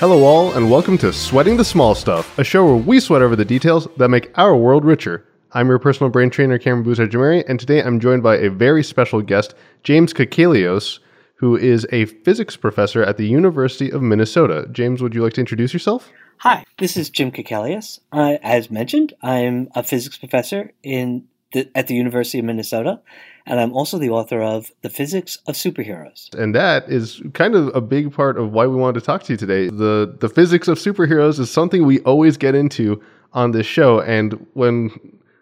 Hello, all, and welcome to Sweating the Small Stuff, a show where we sweat over the details that make our world richer. I'm your personal brain trainer, Cameron Boozer and today I'm joined by a very special guest, James Kakalios, who is a physics professor at the University of Minnesota. James, would you like to introduce yourself? Hi, this is Jim Kakalios. Uh, as mentioned, I'm a physics professor in the, at the University of Minnesota, and I'm also the author of The Physics of Superheroes. And that is kind of a big part of why we wanted to talk to you today. The the physics of superheroes is something we always get into on this show, and when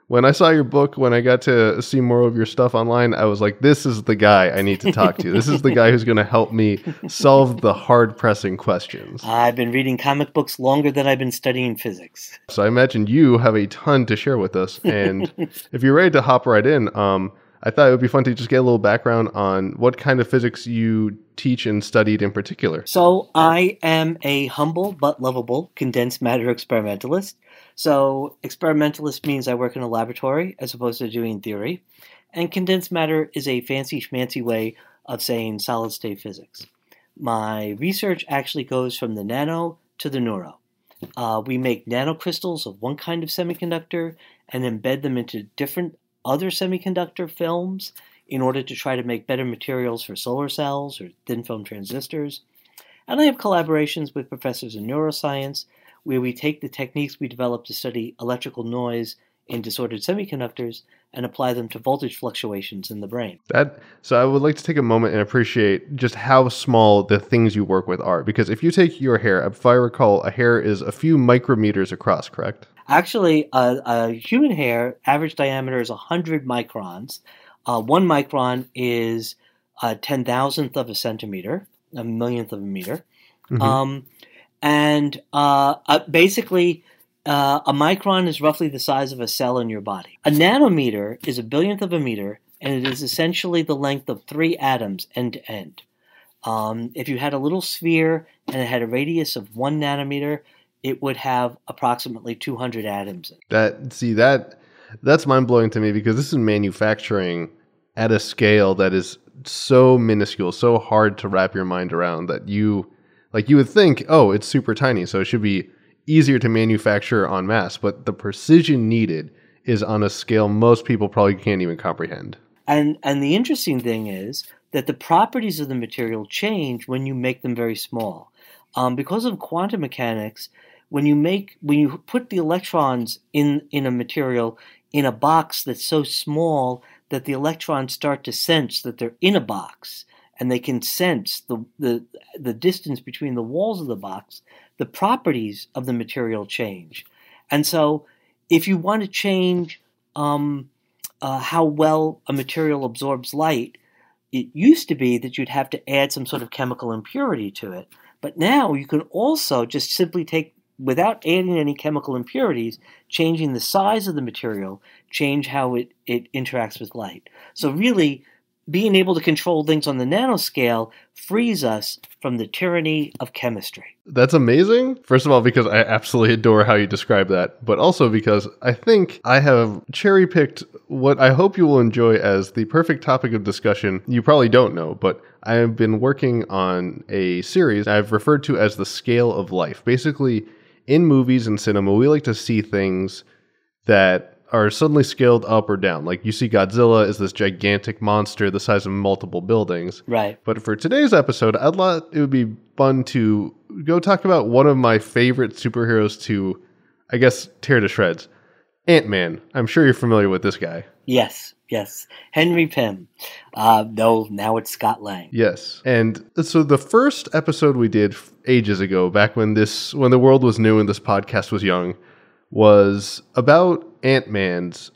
when I saw your book, when I got to see more of your stuff online, I was like, this is the guy I need to talk to. this is the guy who's going to help me solve the hard pressing questions. I've been reading comic books longer than I've been studying physics. So I imagine you have a ton to share with us. And if you're ready to hop right in, um, I thought it would be fun to just get a little background on what kind of physics you teach and studied in particular. So, I am a humble but lovable condensed matter experimentalist. So, experimentalist means I work in a laboratory as opposed to doing theory. And condensed matter is a fancy schmancy way of saying solid state physics. My research actually goes from the nano to the neuro. Uh, we make nanocrystals of one kind of semiconductor and embed them into different other semiconductor films in order to try to make better materials for solar cells or thin film transistors. And I have collaborations with professors in neuroscience where we take the techniques we develop to study electrical noise in disordered semiconductors and apply them to voltage fluctuations in the brain. That so I would like to take a moment and appreciate just how small the things you work with are because if you take your hair, if I recall, a hair is a few micrometers across, correct? Actually, a, a human hair average diameter is 100 microns. Uh, one micron is a ten thousandth of a centimeter, a millionth of a meter. Mm-hmm. Um, and uh, uh, basically, uh, a micron is roughly the size of a cell in your body. A nanometer is a billionth of a meter, and it is essentially the length of three atoms end to end. Um, if you had a little sphere and it had a radius of one nanometer, it would have approximately 200 atoms. That see that that's mind blowing to me because this is manufacturing at a scale that is so minuscule, so hard to wrap your mind around that you like you would think, oh, it's super tiny, so it should be easier to manufacture en masse, but the precision needed is on a scale most people probably can't even comprehend. And and the interesting thing is that the properties of the material change when you make them very small. Um, because of quantum mechanics, when you make when you put the electrons in in a material in a box that's so small that the electrons start to sense that they're in a box and they can sense the the, the distance between the walls of the box the properties of the material change. And so if you want to change um, uh, how well a material absorbs light it used to be that you'd have to add some sort of chemical impurity to it. But now you can also just simply take without adding any chemical impurities, changing the size of the material, change how it, it interacts with light. So, really, being able to control things on the nanoscale frees us from the tyranny of chemistry. That's amazing. First of all, because I absolutely adore how you describe that, but also because I think I have cherry picked what I hope you will enjoy as the perfect topic of discussion. You probably don't know, but I have been working on a series I've referred to as the scale of life. Basically, in movies and cinema, we like to see things that are suddenly scaled up or down. Like you see Godzilla is this gigantic monster the size of multiple buildings. Right. But for today's episode, I'd thought it would be fun to go talk about one of my favorite superheroes to, I guess, tear to shreds. Ant Man. I'm sure you're familiar with this guy. Yes, yes. Henry Pym. Uh, no, now it's Scott Lang. Yes. And so the first episode we did ages ago, back when this when the world was new and this podcast was young, was about Ant Man's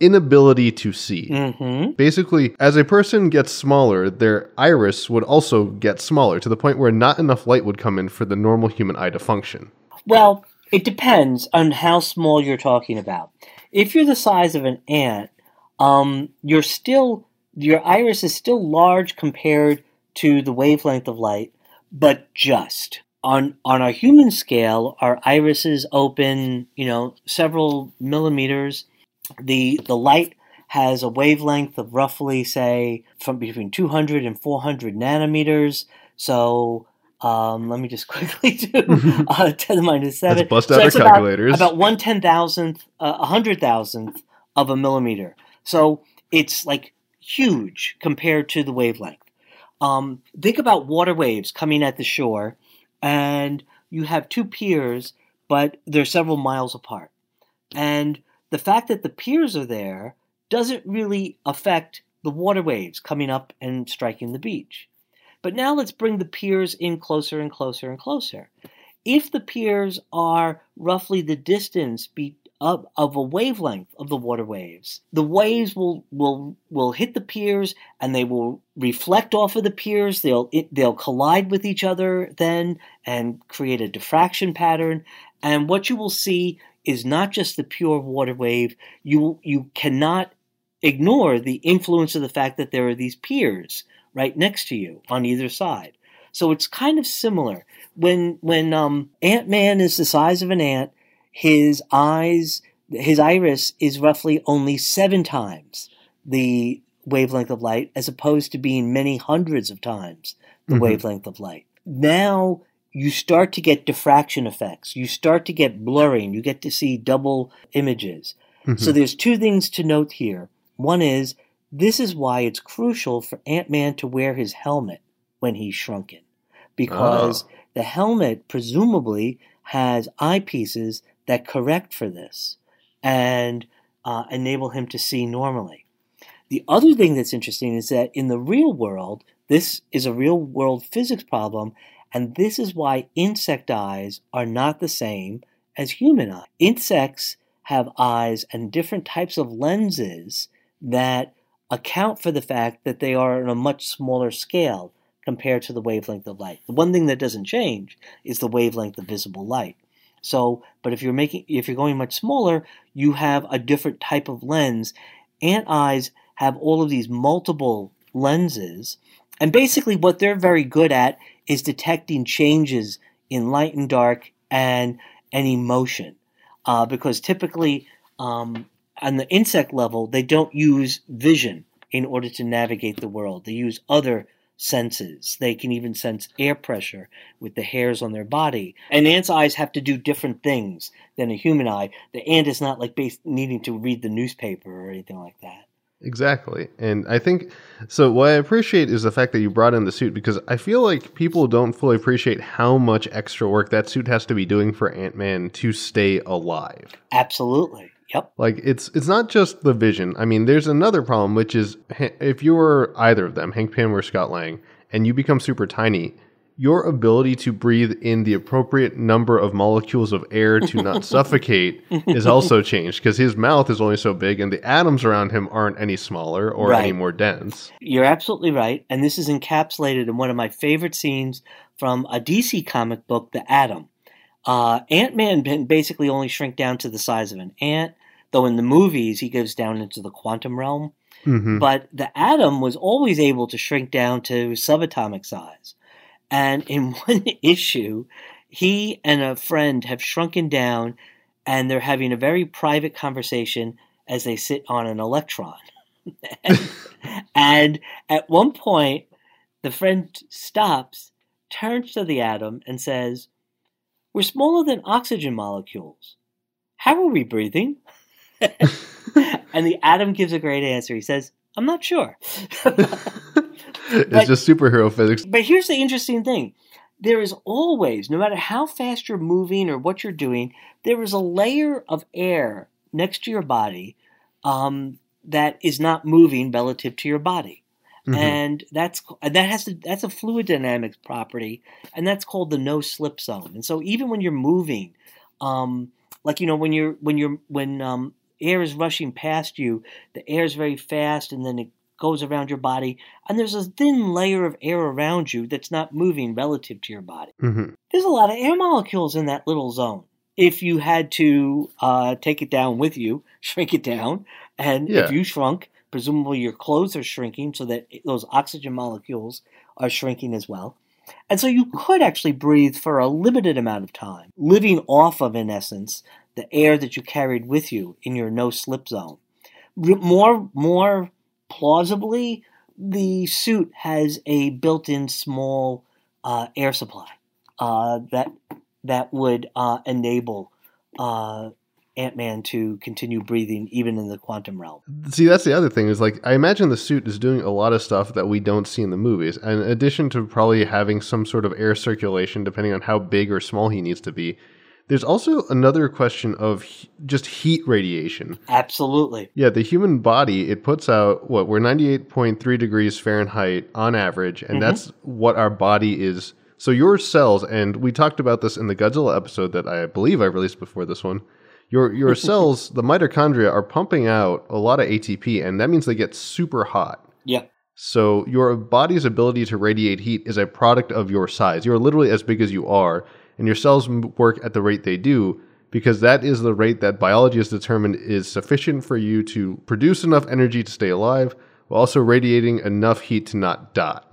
inability to see. Mm-hmm. Basically, as a person gets smaller, their iris would also get smaller to the point where not enough light would come in for the normal human eye to function. Well, it depends on how small you're talking about. If you're the size of an ant, um, you're still your iris is still large compared to the wavelength of light, but just on on a human scale, our irises open, you know, several millimeters. The the light has a wavelength of roughly, say, from between 200 and 400 nanometers. So Um, let me just quickly do uh, 10 to the minus 7. Let's bust out our that's calculators. About, about one ten thousandth, uh, a hundred thousandth of a millimeter. So it's like huge compared to the wavelength. Um, think about water waves coming at the shore, and you have two piers, but they're several miles apart. And the fact that the piers are there doesn't really affect the water waves coming up and striking the beach. But now let's bring the piers in closer and closer and closer. If the piers are roughly the distance be, of, of a wavelength of the water waves, the waves will, will, will hit the piers and they will reflect off of the piers. They'll, it, they'll collide with each other then and create a diffraction pattern. And what you will see is not just the pure water wave. You, you cannot ignore the influence of the fact that there are these piers right next to you on either side. So it's kind of similar. When when um, Ant Man is the size of an ant, his eyes, his iris is roughly only seven times the wavelength of light, as opposed to being many hundreds of times the Mhm. wavelength of light. Now you start to get diffraction effects. You start to get blurring. You get to see double images. Mhm. So there's two things to note here. One is this is why it's crucial for Ant Man to wear his helmet when he's shrunken, because the helmet presumably has eyepieces that correct for this and uh, enable him to see normally. The other thing that's interesting is that in the real world, this is a real world physics problem, and this is why insect eyes are not the same as human eyes. Insects have eyes and different types of lenses that account for the fact that they are on a much smaller scale compared to the wavelength of light. The one thing that doesn't change is the wavelength of visible light. So, but if you're making if you're going much smaller, you have a different type of lens. Ant eyes have all of these multiple lenses, and basically what they're very good at is detecting changes in light and dark and any motion. Uh, because typically um, on the insect level, they don't use vision in order to navigate the world. They use other senses. They can even sense air pressure with the hairs on their body. And ants' eyes have to do different things than a human eye. The ant is not like bas- needing to read the newspaper or anything like that. Exactly. And I think so what I appreciate is the fact that you brought in the suit because I feel like people don't fully appreciate how much extra work that suit has to be doing for Ant-Man to stay alive. Absolutely. Yep. Like it's it's not just the vision. I mean, there's another problem which is if you were either of them, Hank Pym or Scott Lang, and you become super tiny, your ability to breathe in the appropriate number of molecules of air to not suffocate is also changed because his mouth is only so big and the atoms around him aren't any smaller or any more dense. You're absolutely right. And this is encapsulated in one of my favorite scenes from a DC comic book, The Atom. Uh, Ant Man can basically only shrink down to the size of an ant, though in the movies he goes down into the quantum realm. hmm But the atom was always able to shrink down to subatomic size. And in one issue, he and a friend have shrunken down and they're having a very private conversation as they sit on an electron. and, and at one point, the friend stops, turns to the atom, and says, We're smaller than oxygen molecules. How are we breathing? and the atom gives a great answer. He says, I'm not sure. it's just superhero physics. But here's the interesting thing there is always, no matter how fast you're moving or what you're doing, there is a layer of air next to your body um, that is not moving relative to your body. Mhm. And that's that has to that's a fluid dynamics property, and that's called the no slip zone. And so even when you're moving, um, like you know when you're when you're when um, air is rushing past you, the air is very fast, and then it goes around your body, and there's a thin layer of air around you that's not moving relative to your body. Mhm. There's a lot of air molecules in that little zone. If you had to uh, take it down with you, shrink it down, and Yeah. if you shrunk, presumably your clothes are shrinking so that those oxygen molecules are shrinking as well. And so you could actually breathe for a limited amount of time, living off of, in essence, the air that you carried with you in your no slip zone. More, more plausibly, the suit has a built in small uh, air supply uh, that that would uh, enable uh, Ant Man to continue breathing even in the quantum realm. See, that's the other thing is like I imagine the suit is doing a lot of stuff that we don't see in the movies. And in addition to probably having some sort of air circulation, depending on how big or small he needs to be, there's also another question of he- just heat radiation. Absolutely. Yeah, the human body it puts out what we're 98.3 degrees Fahrenheit on average, and Mhm. that's what our body is. So your cells, and we talked about this in the Godzilla episode that I believe I released before this one. Your your cells, the mitochondria, are pumping out a lot of ATP, and that means they get super hot. Yeah. So your body's ability to radiate heat is a product of your size. You're literally as big as you are, and your cells work at the rate they do because that is the rate that biology has determined is sufficient for you to produce enough energy to stay alive while also radiating enough heat to not die.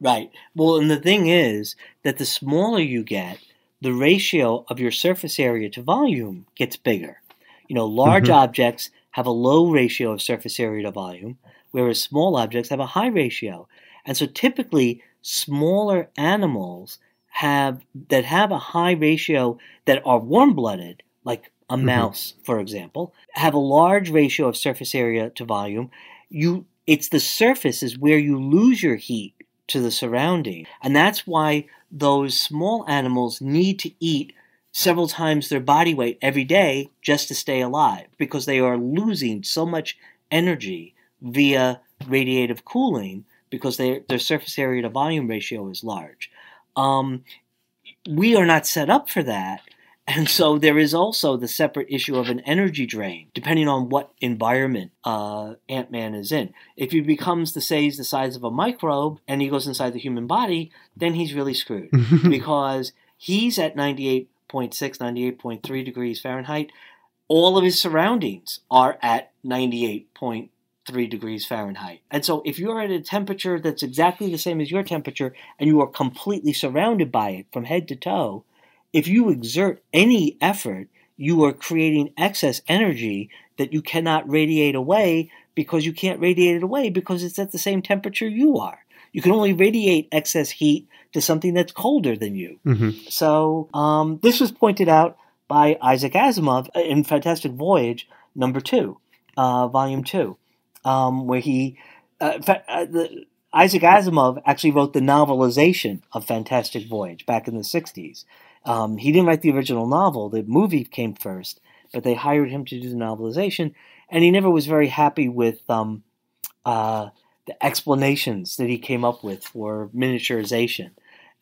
Right. Well, and the thing is that the smaller you get, the ratio of your surface area to volume gets bigger. You know, large Mhm. objects have a low ratio of surface area to volume, whereas small objects have a high ratio. And so typically, smaller animals have that have a high ratio that are warm-blooded, like a Mhm. mouse, for example, have a large ratio of surface area to volume. You it's the surface is where you lose your heat to the surrounding. And that's why those small animals need to eat several times their body weight every day just to stay alive because they are losing so much energy via radiative cooling because they, their surface area to volume ratio is large. Um, we are not set up for that. And so there is also the separate issue of an energy drain, depending on what environment uh, Ant Man is in. If he becomes the say he's the size of a microbe and he goes inside the human body, then he's really screwed because he's at 98.6, 98.3 degrees Fahrenheit. All of his surroundings are at 98.3 degrees Fahrenheit. And so if you're at a temperature that's exactly the same as your temperature and you are completely surrounded by it from head to toe, if you exert any effort, you are creating excess energy that you cannot radiate away because you can't radiate it away because it's at the same temperature you are. You can only radiate excess heat to something that's colder than you. Mhm. So um, this was pointed out by Isaac Asimov in Fantastic Voyage number two, uh, volume two, um, where he uh, fa- uh, the, Isaac Asimov actually wrote the novelization of Fantastic Voyage back in the '60s. Um, he didn't write the original novel; the movie came first, but they hired him to do the novelization, and he never was very happy with um, uh, the explanations that he came up with for miniaturization.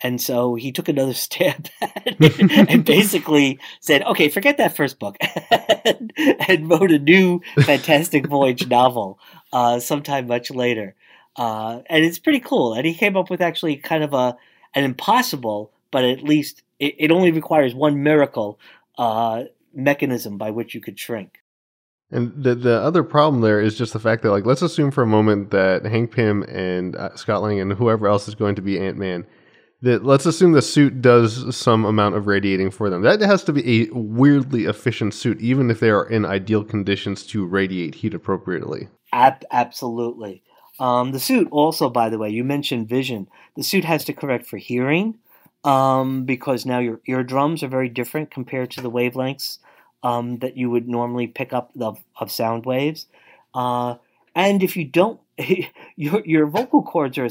And so he took another stab at it and basically said, okay, forget that first book, and, wrote a new Fantastic Voyage novel uh, sometime much later. Uh, and it's pretty cool. And he came up with actually kind of a an impossible, but at least it, it only requires one miracle uh, mechanism by which you could shrink. And the the other problem there is just the fact that like let's assume for a moment that Hank Pym and uh, Scott Lang and whoever else is going to be Ant Man, that let's assume the suit does some amount of radiating for them. That has to be a weirdly efficient suit, even if they are in ideal conditions to radiate heat appropriately. Ab- absolutely. Um, the suit also, by the way, you mentioned vision. The suit has to correct for hearing um, because now your eardrums are very different compared to the wavelengths um, that you would normally pick up of, of sound waves. Uh, and if you don't, your your vocal cords are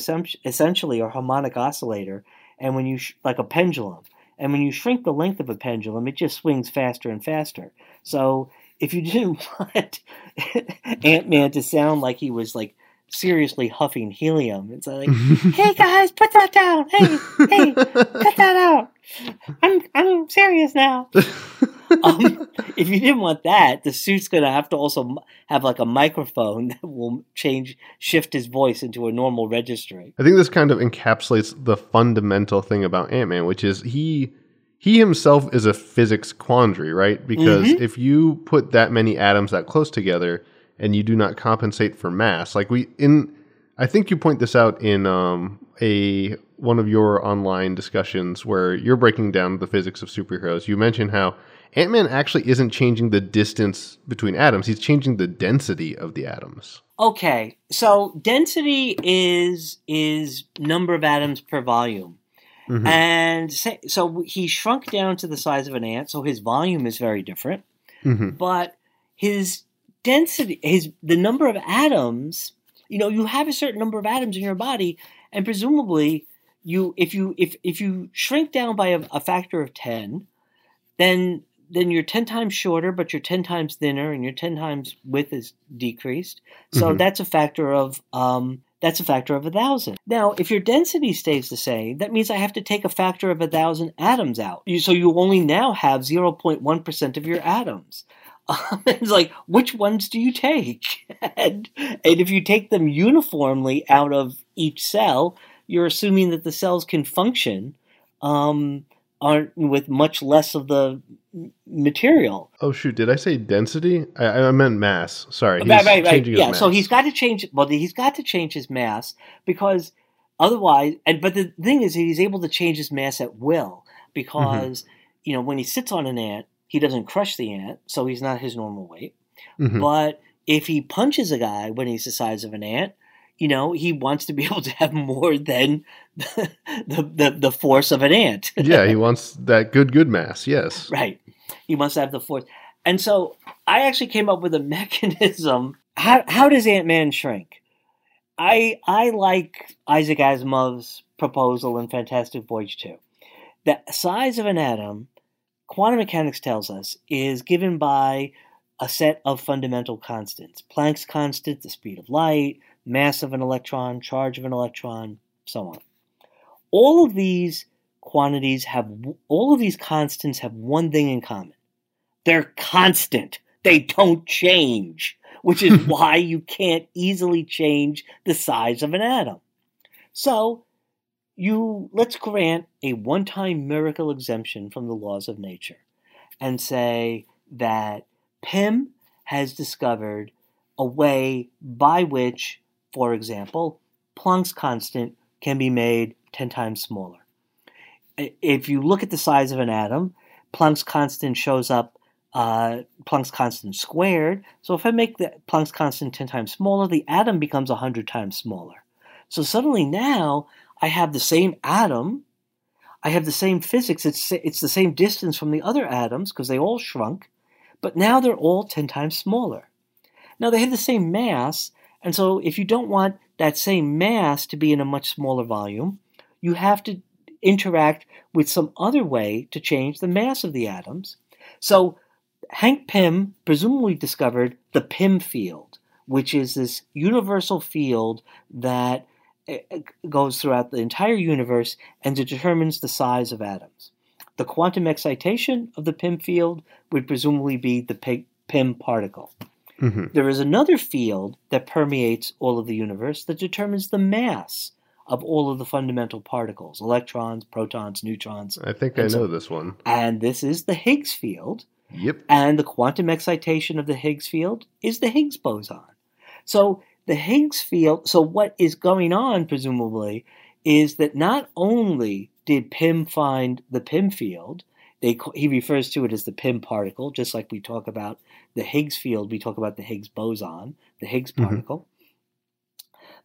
essentially a harmonic oscillator, and when you sh- like a pendulum, and when you shrink the length of a pendulum, it just swings faster and faster. So if you didn't want Ant Man to sound like he was like seriously huffing helium, it's like, hey guys, put that down. Hey, hey, cut that out. I'm I'm serious now. Um, if you didn't want that, the suit's gonna have to also have like a microphone that will change shift his voice into a normal registry. I think this kind of encapsulates the fundamental thing about Ant Man, which is he he himself is a physics quandary, right? Because Mhm. if you put that many atoms that close together and you do not compensate for mass, like we in I think you point this out in um, a one of your online discussions where you're breaking down the physics of superheroes. You mentioned how Ant Man actually isn't changing the distance between atoms; he's changing the density of the atoms. Okay, so density is is number of atoms per volume, Mhm. And say, so he shrunk down to the size of an ant, so his volume is very different, Mhm. but his density, his the number of atoms, you know, you have a certain number of atoms in your body, and presumably you if you if if you shrink down by a, a factor of 10, then then you're 10 times shorter, but you're 10 times thinner, and your 10 times width is decreased. So Mhm. that's a factor of um, that's a factor of a thousand. Now, if your density stays the same, that means I have to take a factor of a thousand atoms out. You, so you only now have 0.1% of your atoms. Um, it's like, which ones do you take? and, and if you take them uniformly out of each cell, you're assuming that the cells can function um, aren't with much less of the material. Oh shoot! Did I say density? I, I meant mass. Sorry. Right, he's right, right. Yeah, so he's got to change. Well, he's got to change his mass because otherwise, and but the thing is, he's able to change his mass at will because you know when he sits on an ant, he doesn't crush the ant, so he's not his normal weight. Mhm. But if he punches a guy when he's the size of an ant, you know he wants to be able to have more than the the, the, force of an ant. yeah, he wants that good good mass. Yes. Right. He must have the force. And so I actually came up with a mechanism. How, how does Ant Man shrink? I I like Isaac Asimov's proposal in Fantastic Voyage 2. The size of an atom, quantum mechanics tells us, is given by a set of fundamental constants. Planck's constant, the speed of light, mass of an electron, charge of an electron, so on. All of these quantities have all of these constants have one thing in common. They're constant. They don't change, which is why you can't easily change the size of an atom. So, you let's grant a one-time miracle exemption from the laws of nature and say that Pym has discovered a way by which, for example, Planck's constant can be made 10 times smaller. If you look at the size of an atom, Planck's constant shows up uh, Planck's constant squared. So if I make the Planck's constant 10 times smaller, the atom becomes 100 times smaller. So suddenly now I have the same atom, I have the same physics, it's, it's the same distance from the other atoms because they all shrunk, but now they're all 10 times smaller. Now they have the same mass, and so if you don't want that same mass to be in a much smaller volume, you have to interact with some other way to change the mass of the atoms. So Hank Pym presumably discovered the Pym field, which is this universal field that goes throughout the entire universe and it determines the size of atoms. The quantum excitation of the Pym field would presumably be the Pym particle. Mhm. There is another field that permeates all of the universe that determines the mass of all of the fundamental particles electrons, protons, neutrons. I think I And so- know this one. And this is the Higgs field. Yep. And the quantum excitation of the Higgs field is the Higgs boson. So the Higgs field, so what is going on, presumably, is that not only did Pym find the Pym field, they, he refers to it as the Pym particle, just like we talk about the Higgs field, we talk about the Higgs boson, the Higgs Mhm. particle.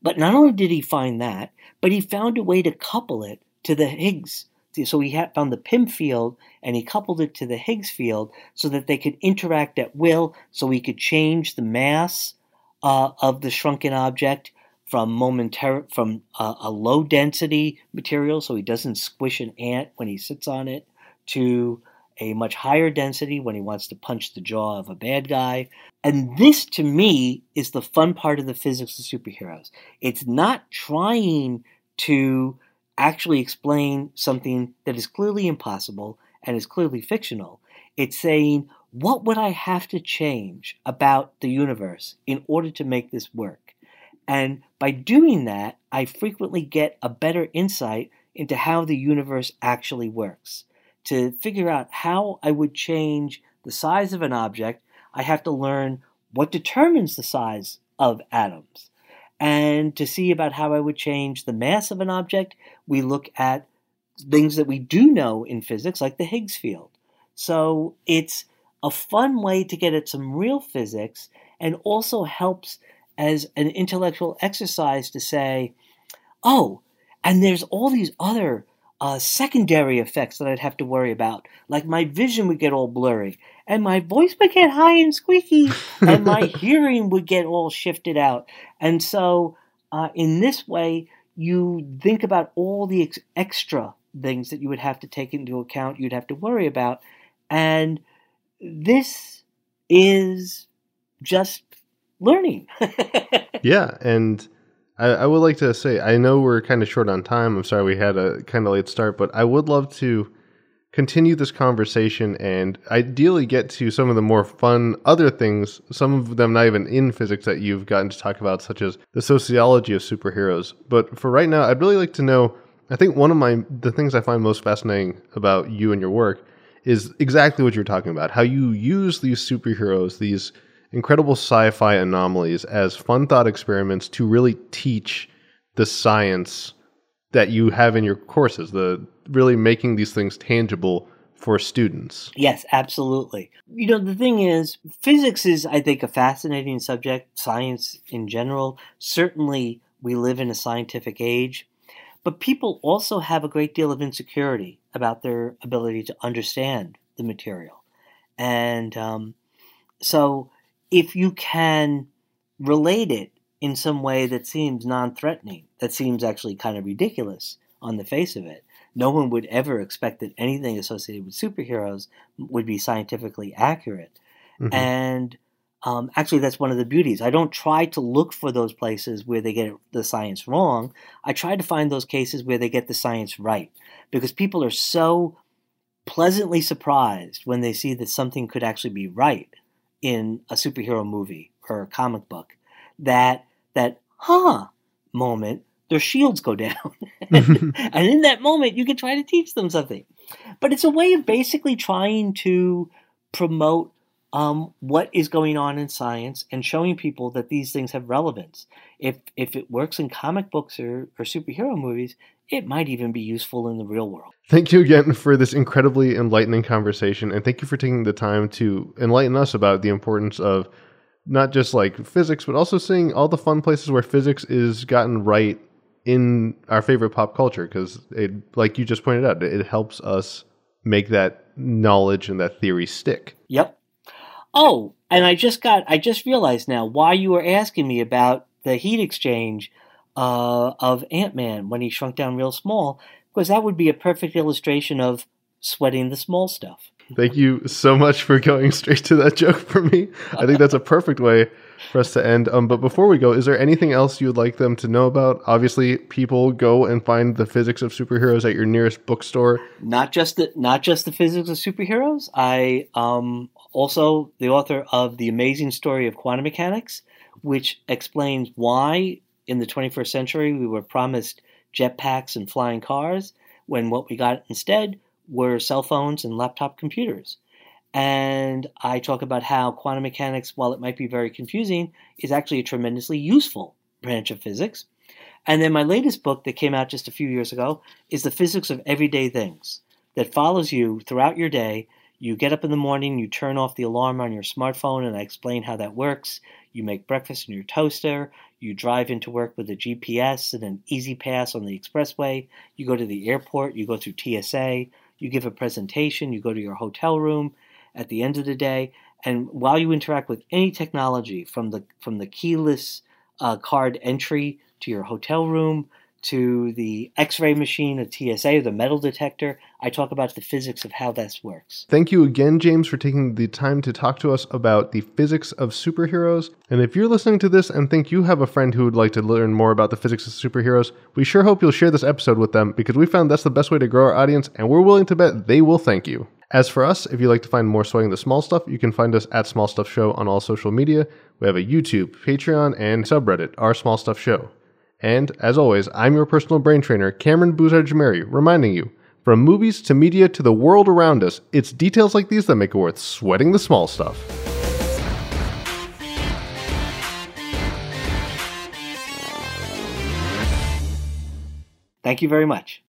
But not only did he find that, but he found a way to couple it to the Higgs. So he had found the Pym field and he coupled it to the Higgs field so that they could interact at will, so he could change the mass uh, of the shrunken object from momentar from a, a low density material, so he doesn't squish an ant when he sits on it, to a much higher density when he wants to punch the jaw of a bad guy. And this, to me, is the fun part of the physics of superheroes. It's not trying to actually explain something that is clearly impossible and is clearly fictional. It's saying, what would I have to change about the universe in order to make this work? And by doing that, I frequently get a better insight into how the universe actually works. To figure out how I would change the size of an object, I have to learn what determines the size of atoms. And to see about how I would change the mass of an object, we look at things that we do know in physics, like the Higgs field. So it's a fun way to get at some real physics and also helps as an intellectual exercise to say, oh, and there's all these other uh, secondary effects that I'd have to worry about. Like my vision would get all blurry, and my voice would get high and squeaky, and my hearing would get all shifted out. And so, uh, in this way, you think about all the ex- extra things that you would have to take into account, you'd have to worry about. And this is just learning. yeah. And I, I, would like to say, I know we're kind of short on time. I'm sorry we had a kind of late start, but I would love to continue this conversation and ideally get to some of the more fun other things, some of them not even in physics that you've gotten to talk about, such as the sociology of superheroes. But for right now, I'd really like to know. I think one of my the things I find most fascinating about you and your work is exactly what you're talking about. How you use these superheroes, these incredible sci-fi anomalies as fun thought experiments to really teach the science that you have in your courses, the really making these things tangible for students. Yes, absolutely. You know, the thing is, physics is, I think, a fascinating subject, science in general. Certainly, we live in a scientific age, but people also have a great deal of insecurity about their ability to understand the material. And um, so, if you can relate it in some way that seems non threatening, that seems actually kind of ridiculous on the face of it. No one would ever expect that anything associated with superheroes would be scientifically accurate. Mm-hmm. And um, actually, that's one of the beauties. I don't try to look for those places where they get the science wrong. I try to find those cases where they get the science right because people are so pleasantly surprised when they see that something could actually be right in a superhero movie or a comic book that that huh moment their shields go down and, and in that moment you can try to teach them something but it's a way of basically trying to promote um, what is going on in science and showing people that these things have relevance. If if it works in comic books or, or superhero movies, it might even be useful in the real world. Thank you again for this incredibly enlightening conversation, and thank you for taking the time to enlighten us about the importance of not just like physics, but also seeing all the fun places where physics is gotten right in our favorite pop culture. Because it, like you just pointed out, it helps us make that knowledge and that theory stick. Yep. Oh, and I just got, I just realized now why you were asking me about the heat exchange uh, of Ant Man when he shrunk down real small, because that would be a perfect illustration of sweating the small stuff. Thank you so much for going straight to that joke for me. I think that's a perfect way for us to end. Um, but before we go, is there anything else you would like them to know about? Obviously, people go and find the physics of superheroes at your nearest bookstore. Not just the not just the physics of superheroes. I um also the author of the amazing story of quantum mechanics, which explains why in the 21st century we were promised jetpacks and flying cars when what we got instead were cell phones and laptop computers. And I talk about how quantum mechanics, while it might be very confusing, is actually a tremendously useful branch of physics. And then my latest book that came out just a few years ago is The Physics of Everyday Things, that follows you throughout your day. You get up in the morning, you turn off the alarm on your smartphone, and I explain how that works. You make breakfast in your toaster. You drive into work with a GPS and an E-ZPass on the expressway. You go to the airport. You go through TSA you give a presentation, you go to your hotel room at the end of the day, and while you interact with any technology, from the from the keyless uh, card entry to your hotel room to the X-ray machine at TSA, the metal detector. I talk about the physics of how this works. Thank you again, James, for taking the time to talk to us about the physics of superheroes. And if you're listening to this and think you have a friend who would like to learn more about the physics of superheroes, we sure hope you'll share this episode with them because we found that's the best way to grow our audience, and we're willing to bet they will thank you. As for us, if you'd like to find more Sweating the Small Stuff, you can find us at Small Stuff Show on all social media. We have a YouTube, Patreon, and subreddit, Our Small Stuff Show. And, as always, I'm your personal brain trainer, Cameron Buzar Jameri, reminding you from movies to media to the world around us, it's details like these that make it worth sweating the small stuff. Thank you very much.